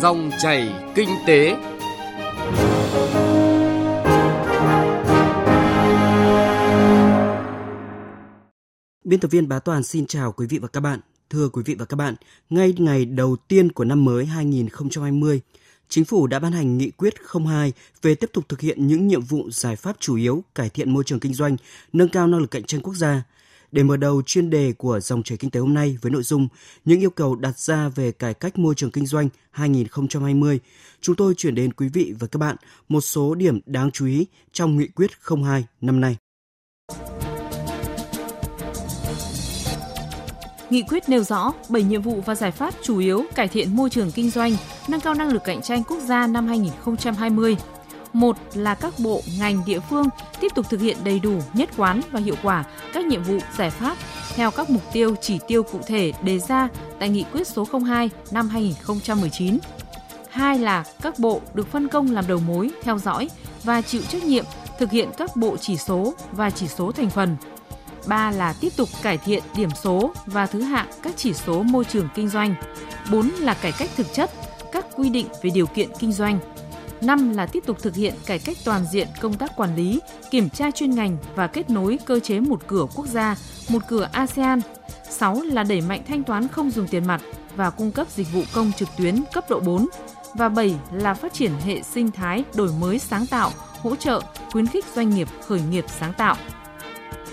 Dòng chảy kinh tế. Biên tập viên Bá Toàn xin chào quý vị và các bạn. Thưa quý vị và các bạn, ngay ngày đầu tiên của năm mới 2020, Chính phủ đã ban hành nghị quyết 02 về tiếp tục thực hiện những nhiệm vụ giải pháp chủ yếu cải thiện môi trường kinh doanh, nâng cao năng lực cạnh tranh quốc gia. Để mở đầu chuyên đề của dòng chảy kinh tế hôm nay với nội dung những yêu cầu đặt ra về cải cách môi trường kinh doanh 2020, chúng tôi chuyển đến quý vị và các bạn một số điểm đáng chú ý trong nghị quyết 02 năm nay. Nghị quyết nêu rõ 7 nhiệm vụ và giải pháp chủ yếu cải thiện môi trường kinh doanh, nâng cao năng lực cạnh tranh quốc gia năm 2020. Một là các bộ, ngành, địa phương tiếp tục thực hiện đầy đủ, nhất quán và hiệu quả các nhiệm vụ, giải pháp theo các mục tiêu, chỉ tiêu cụ thể đề ra tại Nghị quyết số 02 năm 2019. Hai là các bộ được phân công làm đầu mối, theo dõi và chịu trách nhiệm thực hiện các bộ chỉ số và chỉ số thành phần – ba là tiếp tục cải thiện điểm số và thứ hạng các chỉ số môi trường kinh doanh. bốn là cải cách thực chất các quy định về điều kiện kinh doanh. 5 là tiếp tục thực hiện cải cách toàn diện công tác quản lý, kiểm tra chuyên ngành và kết nối cơ chế một cửa quốc gia, một cửa ASEAN. 6 là đẩy mạnh thanh toán không dùng tiền mặt và cung cấp dịch vụ công trực tuyến cấp độ 4. Và 7 là phát triển hệ sinh thái đổi mới sáng tạo, hỗ trợ, khuyến khích doanh nghiệp khởi nghiệp sáng tạo.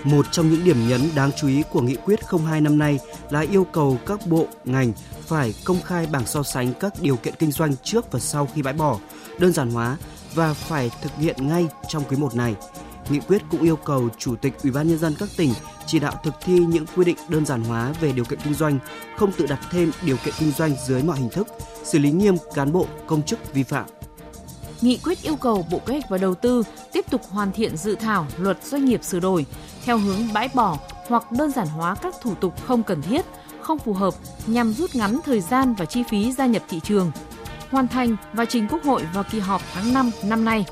Một trong những điểm nhấn đáng chú ý của nghị quyết 02 năm nay là yêu cầu các bộ, ngành phải công khai bảng so sánh các điều kiện kinh doanh trước và sau khi bãi bỏ, đơn giản hóa và phải thực hiện ngay trong quý 1 này. Nghị quyết cũng yêu cầu Chủ tịch Ủy ban nhân dân các tỉnh chỉ đạo thực thi những quy định đơn giản hóa về điều kiện kinh doanh, không tự đặt thêm điều kiện kinh doanh dưới mọi hình thức, xử lý nghiêm cán bộ, công chức vi phạm. Nghị quyết yêu cầu Bộ Kế hoạch và Đầu tư tiếp tục hoàn thiện dự thảo luật doanh nghiệp sửa đổi theo hướng bãi bỏ hoặc đơn giản hóa các thủ tục không cần thiết, không phù hợp nhằm rút ngắn thời gian và chi phí gia nhập thị trường, hoàn thành và trình Quốc hội vào kỳ họp tháng 5 năm nay.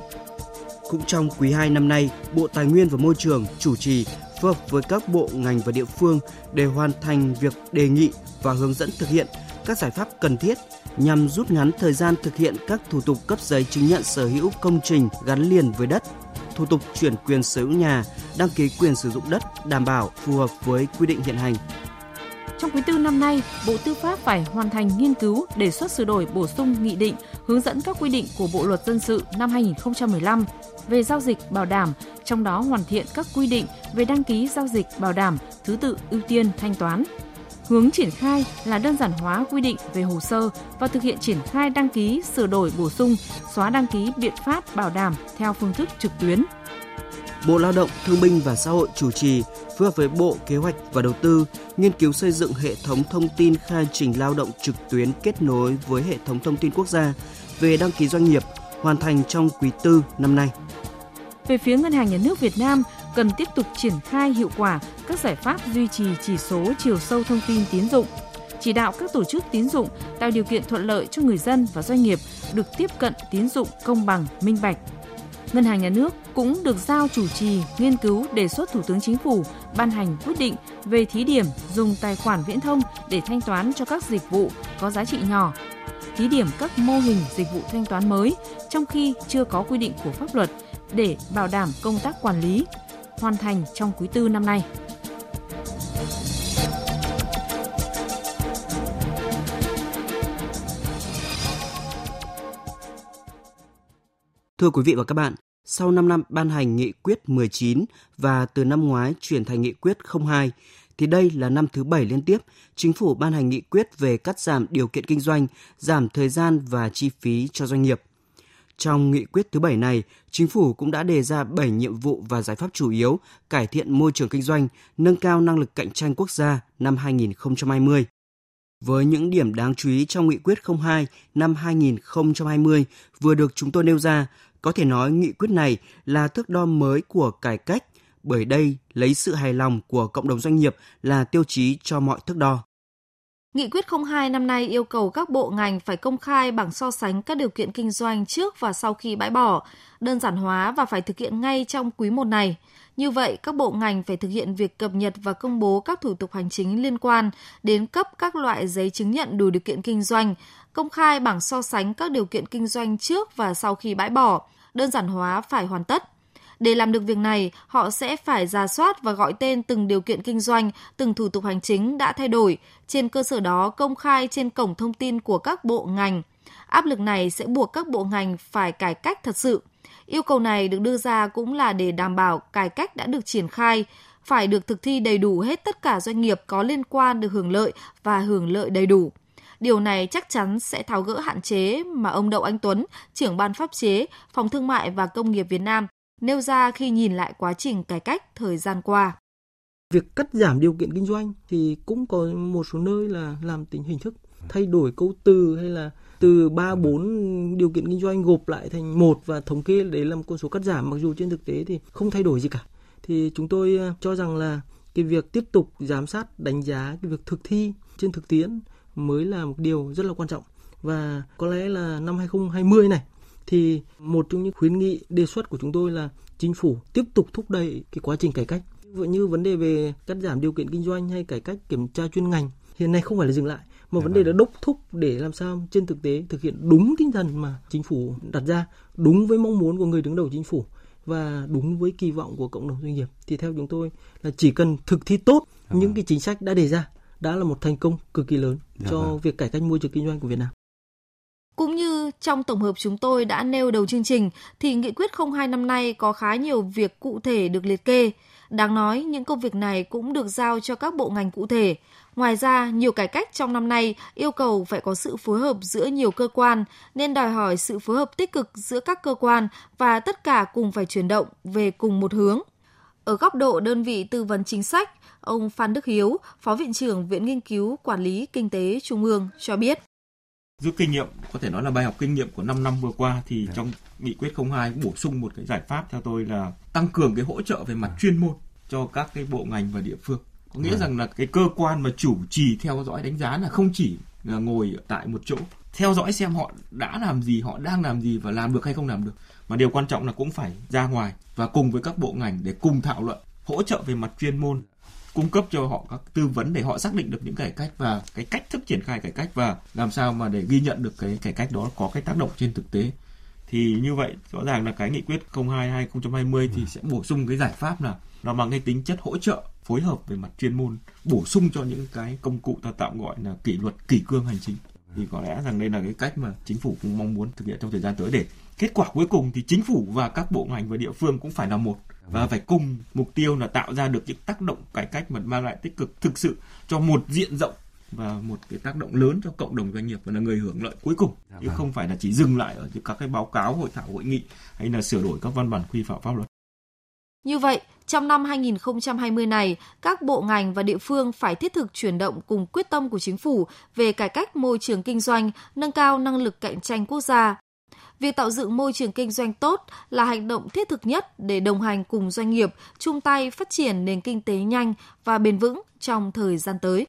Cũng trong quý 2 năm nay, Bộ Tài nguyên và Môi trường chủ trì phối hợp với các bộ ngành và địa phương để hoàn thành việc đề nghị và hướng dẫn thực hiện các giải pháp cần thiết nhằm rút ngắn thời gian thực hiện các thủ tục cấp giấy chứng nhận sở hữu công trình gắn liền với đất, thủ tục chuyển quyền sở hữu nhà, đăng ký quyền sử dụng đất đảm bảo phù hợp với quy định hiện hành. Trong quý tư năm nay, Bộ Tư pháp phải hoàn thành nghiên cứu đề xuất sửa đổi bổ sung nghị định hướng dẫn các quy định của Bộ luật dân sự năm 2015 về giao dịch bảo đảm, trong đó hoàn thiện các quy định về đăng ký giao dịch bảo đảm, thứ tự ưu tiên thanh toán, Hướng triển khai là đơn giản hóa quy định về hồ sơ và thực hiện triển khai đăng ký sửa đổi bổ sung, xóa đăng ký biện pháp bảo đảm theo phương thức trực tuyến. Bộ Lao động, Thương binh và Xã hội chủ trì phối hợp với Bộ Kế hoạch và Đầu tư nghiên cứu xây dựng hệ thống thông tin khai trình lao động trực tuyến kết nối với hệ thống thông tin quốc gia về đăng ký doanh nghiệp hoàn thành trong quý tư năm nay. Về phía Ngân hàng Nhà nước Việt Nam, cần tiếp tục triển khai hiệu quả các giải pháp duy trì chỉ số chiều sâu thông tin tín dụng, chỉ đạo các tổ chức tín dụng tạo điều kiện thuận lợi cho người dân và doanh nghiệp được tiếp cận tín dụng công bằng, minh bạch. Ngân hàng Nhà nước cũng được giao chủ trì nghiên cứu đề xuất Thủ tướng Chính phủ ban hành quyết định về thí điểm dùng tài khoản viễn thông để thanh toán cho các dịch vụ có giá trị nhỏ, thí điểm các mô hình dịch vụ thanh toán mới trong khi chưa có quy định của pháp luật để bảo đảm công tác quản lý, hoàn thành trong quý tư năm nay. Thưa quý vị và các bạn, sau 5 năm ban hành nghị quyết 19 và từ năm ngoái chuyển thành nghị quyết 02, thì đây là năm thứ bảy liên tiếp chính phủ ban hành nghị quyết về cắt giảm điều kiện kinh doanh, giảm thời gian và chi phí cho doanh nghiệp. Trong nghị quyết thứ bảy này, chính phủ cũng đã đề ra 7 nhiệm vụ và giải pháp chủ yếu cải thiện môi trường kinh doanh, nâng cao năng lực cạnh tranh quốc gia năm 2020. Với những điểm đáng chú ý trong nghị quyết 02 năm 2020 vừa được chúng tôi nêu ra, có thể nói nghị quyết này là thước đo mới của cải cách, bởi đây lấy sự hài lòng của cộng đồng doanh nghiệp là tiêu chí cho mọi thước đo. Nghị quyết 02 năm nay yêu cầu các bộ ngành phải công khai bảng so sánh các điều kiện kinh doanh trước và sau khi bãi bỏ, đơn giản hóa và phải thực hiện ngay trong quý 1 này. Như vậy, các bộ ngành phải thực hiện việc cập nhật và công bố các thủ tục hành chính liên quan đến cấp các loại giấy chứng nhận đủ điều kiện kinh doanh, công khai bảng so sánh các điều kiện kinh doanh trước và sau khi bãi bỏ, đơn giản hóa phải hoàn tất. Để làm được việc này, họ sẽ phải ra soát và gọi tên từng điều kiện kinh doanh, từng thủ tục hành chính đã thay đổi, trên cơ sở đó công khai trên cổng thông tin của các bộ ngành. Áp lực này sẽ buộc các bộ ngành phải cải cách thật sự. Yêu cầu này được đưa ra cũng là để đảm bảo cải cách đã được triển khai, phải được thực thi đầy đủ hết tất cả doanh nghiệp có liên quan được hưởng lợi và hưởng lợi đầy đủ. Điều này chắc chắn sẽ tháo gỡ hạn chế mà ông Đậu Anh Tuấn, trưởng ban pháp chế, Phòng Thương mại và Công nghiệp Việt Nam nêu ra khi nhìn lại quá trình cải cách thời gian qua. Việc cắt giảm điều kiện kinh doanh thì cũng có một số nơi là làm tính hình thức, thay đổi câu từ hay là từ 3 4 điều kiện kinh doanh gộp lại thành một và thống kê để làm con số cắt giảm mặc dù trên thực tế thì không thay đổi gì cả. Thì chúng tôi ờ, cho rằng là cái việc tiếp tục giám sát đánh giá cái việc thực thi trên thực tiễn mới là một điều rất là quan trọng và có lẽ là năm 2020 này thì một trong những khuyến nghị đề xuất của chúng tôi là chính phủ tiếp tục thúc đẩy cái quá trình cải cách như vấn đề về cắt giảm điều kiện kinh doanh hay cải cách kiểm tra chuyên ngành hiện nay không phải là dừng lại mà vấn đề là đốc thúc để làm sao trên thực tế thực hiện đúng tinh thần mà chính phủ đặt ra đúng với mong muốn của người đứng đầu chính phủ và đúng với kỳ vọng của cộng đồng doanh nghiệp thì theo chúng tôi là chỉ cần thực thi tốt những cái chính sách đã đề ra đã là một thành công cực kỳ lớn dạ cho vâng. việc cải cách môi trường kinh doanh của Việt Nam. Cũng như trong tổng hợp chúng tôi đã nêu đầu chương trình, thì nghị quyết 02 năm nay có khá nhiều việc cụ thể được liệt kê. Đáng nói, những công việc này cũng được giao cho các bộ ngành cụ thể. Ngoài ra, nhiều cải cách trong năm nay yêu cầu phải có sự phối hợp giữa nhiều cơ quan, nên đòi hỏi sự phối hợp tích cực giữa các cơ quan và tất cả cùng phải chuyển động về cùng một hướng. Ở góc độ đơn vị tư vấn chính sách, ông Phan Đức Hiếu, Phó Viện trưởng Viện Nghiên cứu Quản lý Kinh tế Trung ương cho biết rút kinh nghiệm có thể nói là bài học kinh nghiệm của 5 năm vừa qua thì yeah. trong nghị quyết 02 bổ sung một cái giải pháp theo tôi là tăng cường cái hỗ trợ về mặt chuyên môn cho các cái bộ ngành và địa phương có nghĩa yeah. rằng là cái cơ quan mà chủ trì theo dõi đánh giá là không chỉ là ngồi tại một chỗ theo dõi xem họ đã làm gì họ đang làm gì và làm được hay không làm được mà điều quan trọng là cũng phải ra ngoài và cùng với các bộ ngành để cùng thảo luận hỗ trợ về mặt chuyên môn cung cấp cho họ các tư vấn để họ xác định được những cải cách và cái cách thức triển khai cải cách và làm sao mà để ghi nhận được cái cải cách đó có cái tác động trên thực tế. Thì như vậy rõ ràng là cái nghị quyết 02 2020 thì sẽ bổ sung cái giải pháp là nó bằng cái tính chất hỗ trợ phối hợp về mặt chuyên môn bổ sung cho những cái công cụ ta tạm gọi là kỷ luật kỷ cương hành chính thì có lẽ rằng đây là cái cách mà chính phủ cũng mong muốn thực hiện trong thời gian tới để kết quả cuối cùng thì chính phủ và các bộ ngành và địa phương cũng phải là một và phải cùng mục tiêu là tạo ra được những tác động cải cách mà mang lại tích cực thực sự cho một diện rộng và một cái tác động lớn cho cộng đồng doanh nghiệp và là người hưởng lợi cuối cùng dạ chứ vâng. không phải là chỉ dừng lại ở các cái báo cáo hội thảo hội nghị hay là sửa đổi các văn bản quy phạm pháp luật. Như vậy, trong năm 2020 này, các bộ ngành và địa phương phải thiết thực chuyển động cùng quyết tâm của chính phủ về cải cách môi trường kinh doanh, nâng cao năng lực cạnh tranh quốc gia, Việc tạo dựng môi trường kinh doanh tốt là hành động thiết thực nhất để đồng hành cùng doanh nghiệp chung tay phát triển nền kinh tế nhanh và bền vững trong thời gian tới.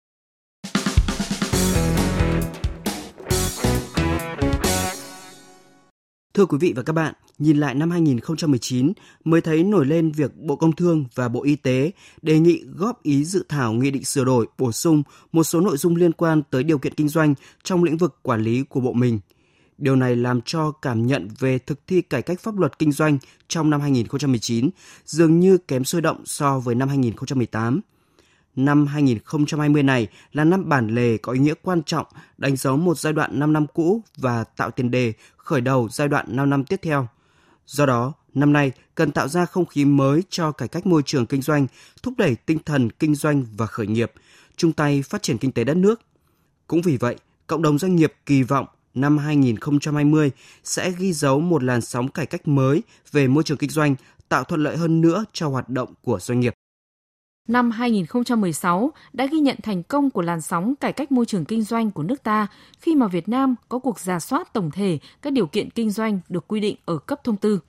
Thưa quý vị và các bạn, nhìn lại năm 2019 mới thấy nổi lên việc Bộ Công Thương và Bộ Y tế đề nghị góp ý dự thảo nghị định sửa đổi, bổ sung một số nội dung liên quan tới điều kiện kinh doanh trong lĩnh vực quản lý của bộ mình – Điều này làm cho cảm nhận về thực thi cải cách pháp luật kinh doanh trong năm 2019 dường như kém sôi động so với năm 2018. Năm 2020 này là năm bản lề có ý nghĩa quan trọng, đánh dấu một giai đoạn 5 năm cũ và tạo tiền đề khởi đầu giai đoạn 5 năm tiếp theo. Do đó, năm nay cần tạo ra không khí mới cho cải cách môi trường kinh doanh, thúc đẩy tinh thần kinh doanh và khởi nghiệp, chung tay phát triển kinh tế đất nước. Cũng vì vậy, cộng đồng doanh nghiệp kỳ vọng năm 2020 sẽ ghi dấu một làn sóng cải cách mới về môi trường kinh doanh, tạo thuận lợi hơn nữa cho hoạt động của doanh nghiệp. Năm 2016 đã ghi nhận thành công của làn sóng cải cách môi trường kinh doanh của nước ta khi mà Việt Nam có cuộc giả soát tổng thể các điều kiện kinh doanh được quy định ở cấp thông tư.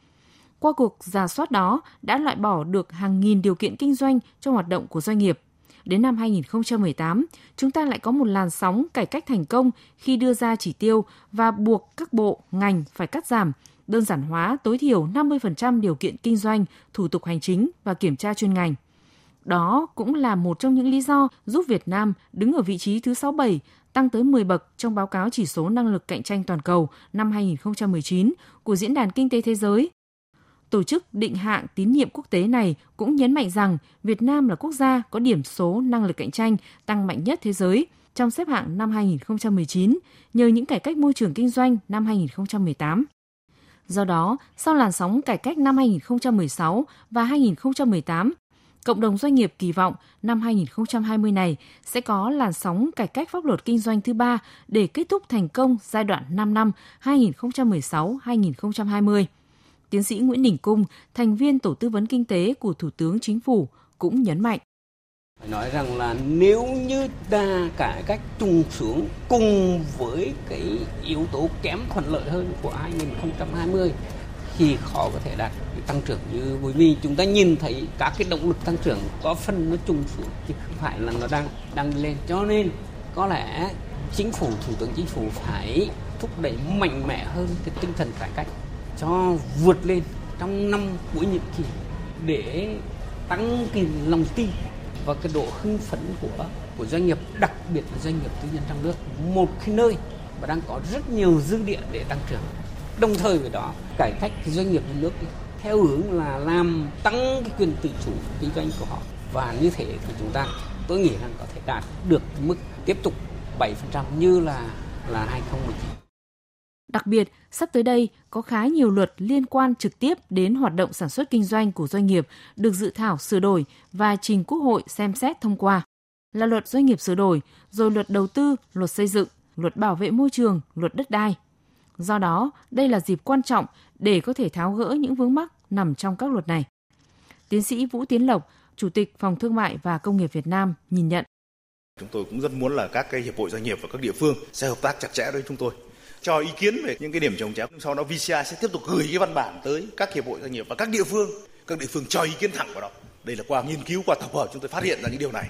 Qua cuộc giả soát đó đã loại bỏ được hàng nghìn điều kiện kinh doanh trong hoạt động của doanh nghiệp – đến năm 2018, chúng ta lại có một làn sóng cải cách thành công khi đưa ra chỉ tiêu và buộc các bộ, ngành phải cắt giảm đơn giản hóa tối thiểu 50% điều kiện kinh doanh, thủ tục hành chính và kiểm tra chuyên ngành. Đó cũng là một trong những lý do giúp Việt Nam đứng ở vị trí thứ 67, tăng tới 10 bậc trong báo cáo chỉ số năng lực cạnh tranh toàn cầu năm 2019 của Diễn đàn Kinh tế Thế giới. Tổ chức định hạng tín nhiệm quốc tế này cũng nhấn mạnh rằng Việt Nam là quốc gia có điểm số năng lực cạnh tranh tăng mạnh nhất thế giới trong xếp hạng năm 2019 nhờ những cải cách môi trường kinh doanh năm 2018. Do đó, sau làn sóng cải cách năm 2016 và 2018, cộng đồng doanh nghiệp kỳ vọng năm 2020 này sẽ có làn sóng cải cách pháp luật kinh doanh thứ ba để kết thúc thành công giai đoạn 5 năm 2016-2020. Tiến sĩ Nguyễn Đình Cung, thành viên Tổ tư vấn kinh tế của Thủ tướng Chính phủ, cũng nhấn mạnh. Phải nói rằng là nếu như ta cải cách trùng xuống cùng với cái yếu tố kém thuận lợi hơn của 2020 thì khó có thể đạt tăng trưởng như bởi vì chúng ta nhìn thấy các cái động lực tăng trưởng có phần nó trùng xuống, chứ không phải là nó đang đang lên. Cho nên, có lẽ chính phủ, thủ tướng chính phủ phải thúc đẩy mạnh mẽ hơn cái tinh thần cải cách cho vượt lên trong năm cuối nhiệm kỳ để tăng cái lòng tin và cái độ hưng phấn của của doanh nghiệp, đặc biệt là doanh nghiệp tư nhân trong nước. Một cái nơi mà đang có rất nhiều dư địa để tăng trưởng đồng thời với đó cải cách cái doanh nghiệp nhà nước đi theo hướng là làm tăng cái quyền tự chủ kinh doanh của họ và như thế thì chúng ta tôi nghĩ rằng có thể đạt được mức tiếp tục 7% như là là 2019. Đặc biệt, sắp tới đây có khá nhiều luật liên quan trực tiếp đến hoạt động sản xuất kinh doanh của doanh nghiệp được dự thảo sửa đổi và trình Quốc hội xem xét thông qua. Là luật doanh nghiệp sửa đổi, rồi luật đầu tư, luật xây dựng, luật bảo vệ môi trường, luật đất đai. Do đó, đây là dịp quan trọng để có thể tháo gỡ những vướng mắc nằm trong các luật này. Tiến sĩ Vũ Tiến Lộc, Chủ tịch Phòng Thương mại và Công nghiệp Việt Nam nhìn nhận. Chúng tôi cũng rất muốn là các cái hiệp hội doanh nghiệp và các địa phương sẽ hợp tác chặt chẽ với chúng tôi cho ý kiến về những cái điểm trồng chéo. Sau đó VCI sẽ tiếp tục gửi cái văn bản tới các hiệp hội doanh nghiệp và các địa phương. Các địa phương cho ý kiến thẳng vào đó. Đây là qua nghiên cứu, qua tập hợp chúng tôi phát hiện ra những điều này.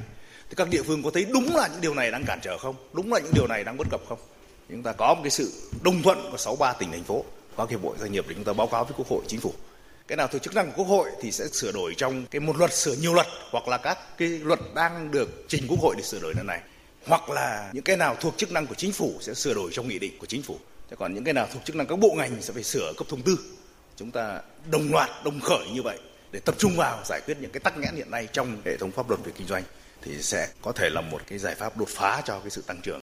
Thì các địa phương có thấy đúng là những điều này đang cản trở không? Đúng là những điều này đang bất cập không? Chúng ta có một cái sự đồng thuận của 63 tỉnh thành phố, các hiệp hội doanh nghiệp để chúng ta báo cáo với Quốc hội, Chính phủ. Cái nào thuộc chức năng của Quốc hội thì sẽ sửa đổi trong cái một luật sửa nhiều luật hoặc là các cái luật đang được trình Quốc hội để sửa đổi lần này. Hoặc là những cái nào thuộc chức năng của chính phủ sẽ sửa đổi trong nghị định của chính phủ. Thế còn những cái nào thuộc chức năng các bộ ngành sẽ phải sửa cấp thông tư. Chúng ta đồng loạt đồng khởi như vậy để tập trung vào giải quyết những cái tắc nghẽn hiện nay trong hệ thống pháp luật về kinh doanh thì sẽ có thể là một cái giải pháp đột phá cho cái sự tăng trưởng.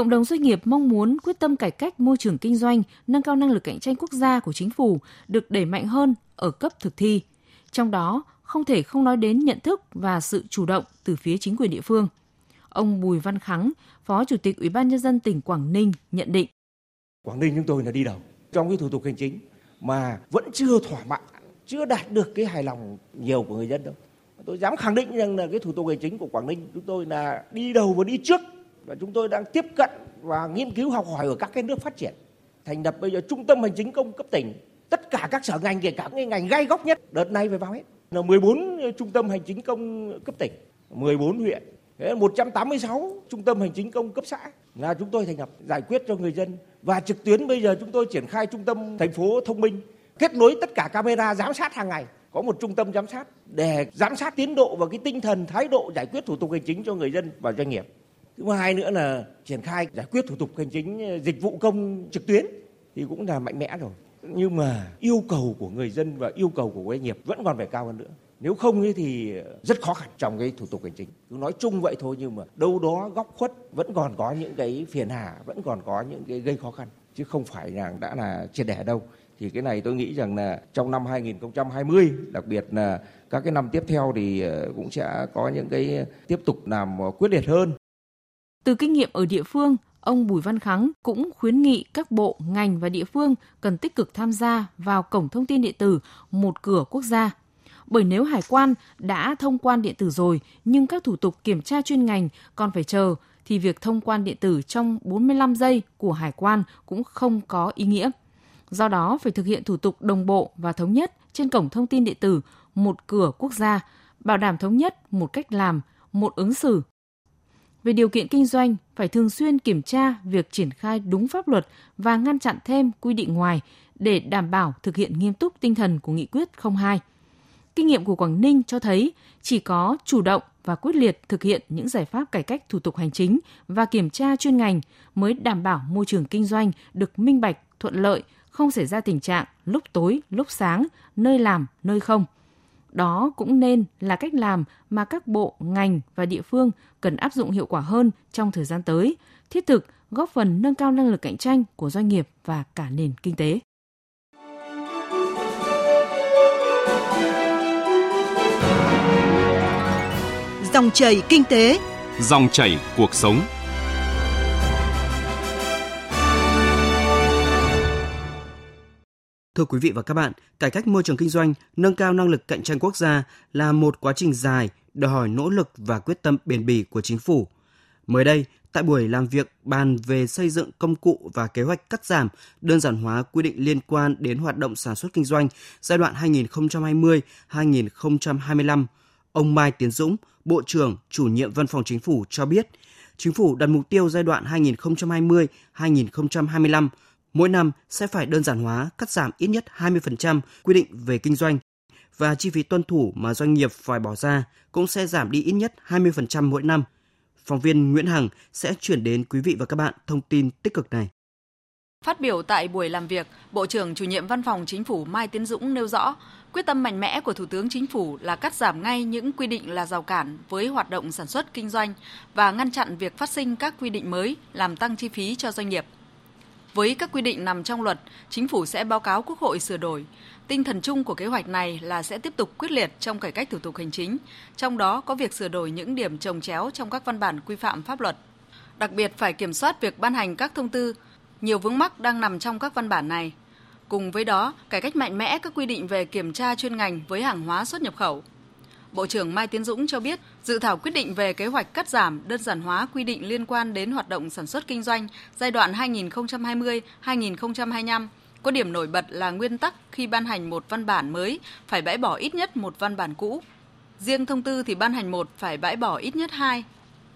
Cộng đồng doanh nghiệp mong muốn quyết tâm cải cách môi trường kinh doanh, nâng cao năng lực cạnh tranh quốc gia của chính phủ được đẩy mạnh hơn ở cấp thực thi. Trong đó, không thể không nói đến nhận thức và sự chủ động từ phía chính quyền địa phương. Ông Bùi Văn Khắng, Phó Chủ tịch Ủy ban nhân dân tỉnh Quảng Ninh nhận định: Quảng Ninh chúng tôi là đi đầu trong cái thủ tục hành chính mà vẫn chưa thỏa mãn, chưa đạt được cái hài lòng nhiều của người dân đâu. Tôi dám khẳng định rằng là cái thủ tục hành chính của Quảng Ninh chúng tôi là đi đầu và đi trước và chúng tôi đang tiếp cận và nghiên cứu học hỏi ở các cái nước phát triển, thành lập bây giờ trung tâm hành chính công cấp tỉnh. Tất cả các sở ngành, kể cả cái ngành gai góc nhất, đợt này phải vào hết. Là 14 trung tâm hành chính công cấp tỉnh 14 huyện. 186 trung tâm hành chính công cấp xã là chúng tôi thành lập, giải quyết cho người dân. Và trực tuyến bây giờ chúng tôi triển khai trung tâm thành phố thông minh, kết nối tất cả camera giám sát hàng ngày. Có một trung tâm giám sát để giám sát tiến độ và cái tinh thần, thái độ giải quyết thủ tục hành chính cho người dân và doanh nghiệp thứ hai nữa là triển khai giải quyết thủ tục hành chính ờ, dịch vụ công trực tuyến thì cũng là mạnh mẽ rồi. Nhưng mà yêu cầu của người dân và yêu cầu của doanh nghiệp vẫn còn phải cao hơn nữa. Nếu không thì ờ, rất khó khăn trong cái thủ tục hành chính. Cứ nói chung vậy thôi nhưng mà đâu đó góc khuất vẫn còn có những cái phiền hà, vẫn còn có những cái gây khó khăn. Chứ không phải là đã là triệt để đâu. Thì cái này tôi nghĩ rằng là trong năm 2020 đặc biệt là các cái năm tiếp theo thì ờ, cũng sẽ có những cái tiếp tục làm quyết liệt hơn từ kinh nghiệm ở địa phương, ông Bùi Văn Kháng cũng khuyến nghị các bộ, ngành và địa phương cần tích cực tham gia vào cổng thông tin điện tử một cửa quốc gia. Bởi nếu hải quan đã thông quan điện tử rồi nhưng các thủ tục kiểm tra chuyên ngành còn phải chờ thì việc thông quan điện tử trong 45 giây của hải quan cũng không có ý nghĩa. Do đó phải thực hiện thủ tục đồng bộ và thống nhất trên cổng thông tin điện tử một cửa quốc gia, bảo đảm thống nhất một cách làm, một ứng xử về điều kiện kinh doanh phải thường xuyên kiểm tra việc triển khai đúng pháp luật và ngăn chặn thêm quy định ngoài để đảm bảo thực hiện nghiêm túc tinh thần của nghị quyết 02. Kinh nghiệm của Quảng Ninh cho thấy chỉ có chủ động và quyết liệt thực hiện những giải pháp cải cách thủ tục hành chính và kiểm tra chuyên ngành mới đảm bảo môi trường kinh doanh được minh bạch, thuận lợi, không xảy ra tình trạng lúc tối, lúc sáng, nơi làm, nơi không. Đó cũng nên là cách làm mà các bộ, ngành và địa phương cần áp dụng hiệu quả hơn trong thời gian tới, thiết thực góp phần nâng cao năng lực cạnh tranh của doanh nghiệp và cả nền kinh tế. Dòng chảy kinh tế, dòng chảy cuộc sống. Thưa quý vị và các bạn, cải cách môi trường kinh doanh, nâng cao năng lực cạnh tranh quốc gia là một quá trình dài, đòi hỏi nỗ lực và quyết tâm bền bỉ của chính phủ. Mới đây, tại buổi làm việc bàn về xây dựng công cụ và kế hoạch cắt giảm, đơn giản hóa quy định liên quan đến hoạt động sản xuất kinh doanh giai đoạn 2020-2025, ông Mai Tiến Dũng, Bộ trưởng chủ nhiệm Văn phòng Chính phủ cho biết, Chính phủ đặt mục tiêu giai đoạn 2020-2025 mỗi năm sẽ phải đơn giản hóa, cắt giảm ít nhất 20% quy định về kinh doanh và chi phí tuân thủ mà doanh nghiệp phải bỏ ra cũng sẽ giảm đi ít nhất 20% mỗi năm. Phóng viên Nguyễn Hằng sẽ chuyển đến quý vị và các bạn thông tin tích cực này. Phát biểu tại buổi làm việc, Bộ trưởng chủ nhiệm Văn phòng Chính phủ Mai Tiến Dũng nêu rõ, quyết tâm mạnh mẽ của Thủ tướng Chính phủ là cắt giảm ngay những quy định là rào cản với hoạt động sản xuất kinh doanh và ngăn chặn việc phát sinh các quy định mới làm tăng chi phí cho doanh nghiệp. Với các quy định nằm trong luật, chính phủ sẽ báo cáo Quốc hội sửa đổi. Tinh thần chung của kế hoạch này là sẽ tiếp tục quyết liệt trong cải cách thủ tục hành chính, trong đó có việc sửa đổi những điểm trồng chéo trong các văn bản quy phạm pháp luật. Đặc biệt phải kiểm soát việc ban hành các thông tư, nhiều vướng mắc đang nằm trong các văn bản này. Cùng với đó, cải cách mạnh mẽ các quy định về kiểm tra chuyên ngành với hàng hóa xuất nhập khẩu, Bộ trưởng Mai Tiến Dũng cho biết, dự thảo quyết định về kế hoạch cắt giảm, đơn giản hóa quy định liên quan đến hoạt động sản xuất kinh doanh giai đoạn 2020-2025 có điểm nổi bật là nguyên tắc khi ban hành một văn bản mới phải bãi bỏ ít nhất một văn bản cũ. Riêng thông tư thì ban hành một phải bãi bỏ ít nhất hai.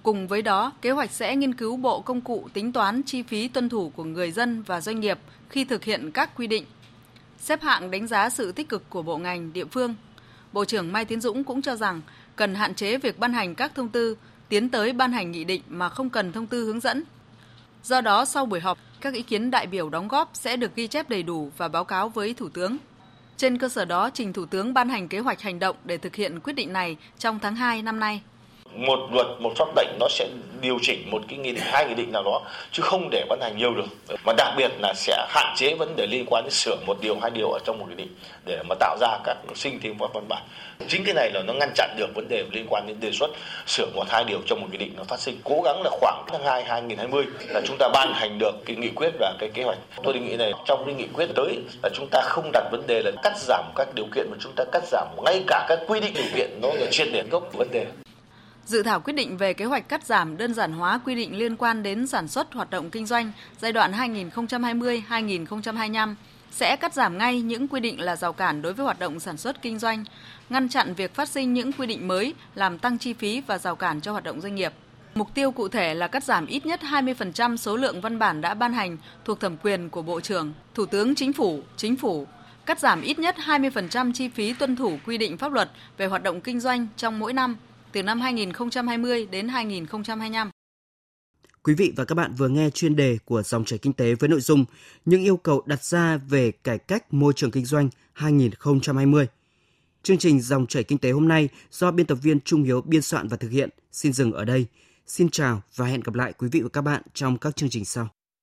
Cùng với đó, kế hoạch sẽ nghiên cứu bộ công cụ tính toán chi phí tuân thủ của người dân và doanh nghiệp khi thực hiện các quy định. Xếp hạng đánh giá sự tích cực của bộ ngành địa phương Bộ trưởng Mai Tiến Dũng cũng cho rằng cần hạn chế việc ban hành các thông tư, tiến tới ban hành nghị định mà không cần thông tư hướng dẫn. Do đó, sau buổi họp, các ý kiến đại biểu đóng góp sẽ được ghi chép đầy đủ và báo cáo với Thủ tướng. Trên cơ sở đó, trình Thủ tướng ban hành kế hoạch hành động để thực hiện quyết định này trong tháng 2 năm nay một luật, một pháp lệnh nó sẽ điều chỉnh một cái nghị định hai nghị định nào đó, chứ không để ban hành nhiều được. Mà đặc biệt là sẽ hạn chế vấn đề liên quan đến sửa một điều, hai điều ở trong một nghị định để mà tạo ra các sinh thêm các văn bản. Chính cái này là nó ngăn chặn được vấn đề liên quan đến đề xuất sửa một, hai điều trong một nghị định nó phát sinh. Cố gắng là khoảng tháng hai 2020 là chúng ta ban hành được cái nghị quyết và cái kế hoạch. Tôi đề nghị này, trong cái nghị quyết tới là chúng ta không đặt vấn đề là cắt giảm các điều kiện, mà chúng ta cắt giảm ngay cả các quy định điều kiện, nó là chuyên đề gốc của vấn đề. Dự thảo quyết định về kế hoạch cắt giảm đơn giản hóa quy định liên quan đến sản xuất hoạt động kinh doanh giai đoạn 2020-2025 sẽ cắt giảm ngay những quy định là rào cản đối với hoạt động sản xuất kinh doanh, ngăn chặn việc phát sinh những quy định mới làm tăng chi phí và rào cản cho hoạt động doanh nghiệp. Mục tiêu cụ thể là cắt giảm ít nhất 20% số lượng văn bản đã ban hành thuộc thẩm quyền của Bộ trưởng, Thủ tướng Chính phủ, Chính phủ, cắt giảm ít nhất 20% chi phí tuân thủ quy định pháp luật về hoạt động kinh doanh trong mỗi năm từ năm 2020 đến 2025. Quý vị và các bạn vừa nghe chuyên đề của dòng chảy kinh tế với nội dung những yêu cầu đặt ra về cải cách môi trường kinh doanh 2020. Chương trình dòng chảy kinh tế hôm nay do biên tập viên Trung Hiếu biên soạn và thực hiện xin dừng ở đây. Xin chào và hẹn gặp lại quý vị và các bạn trong các chương trình sau.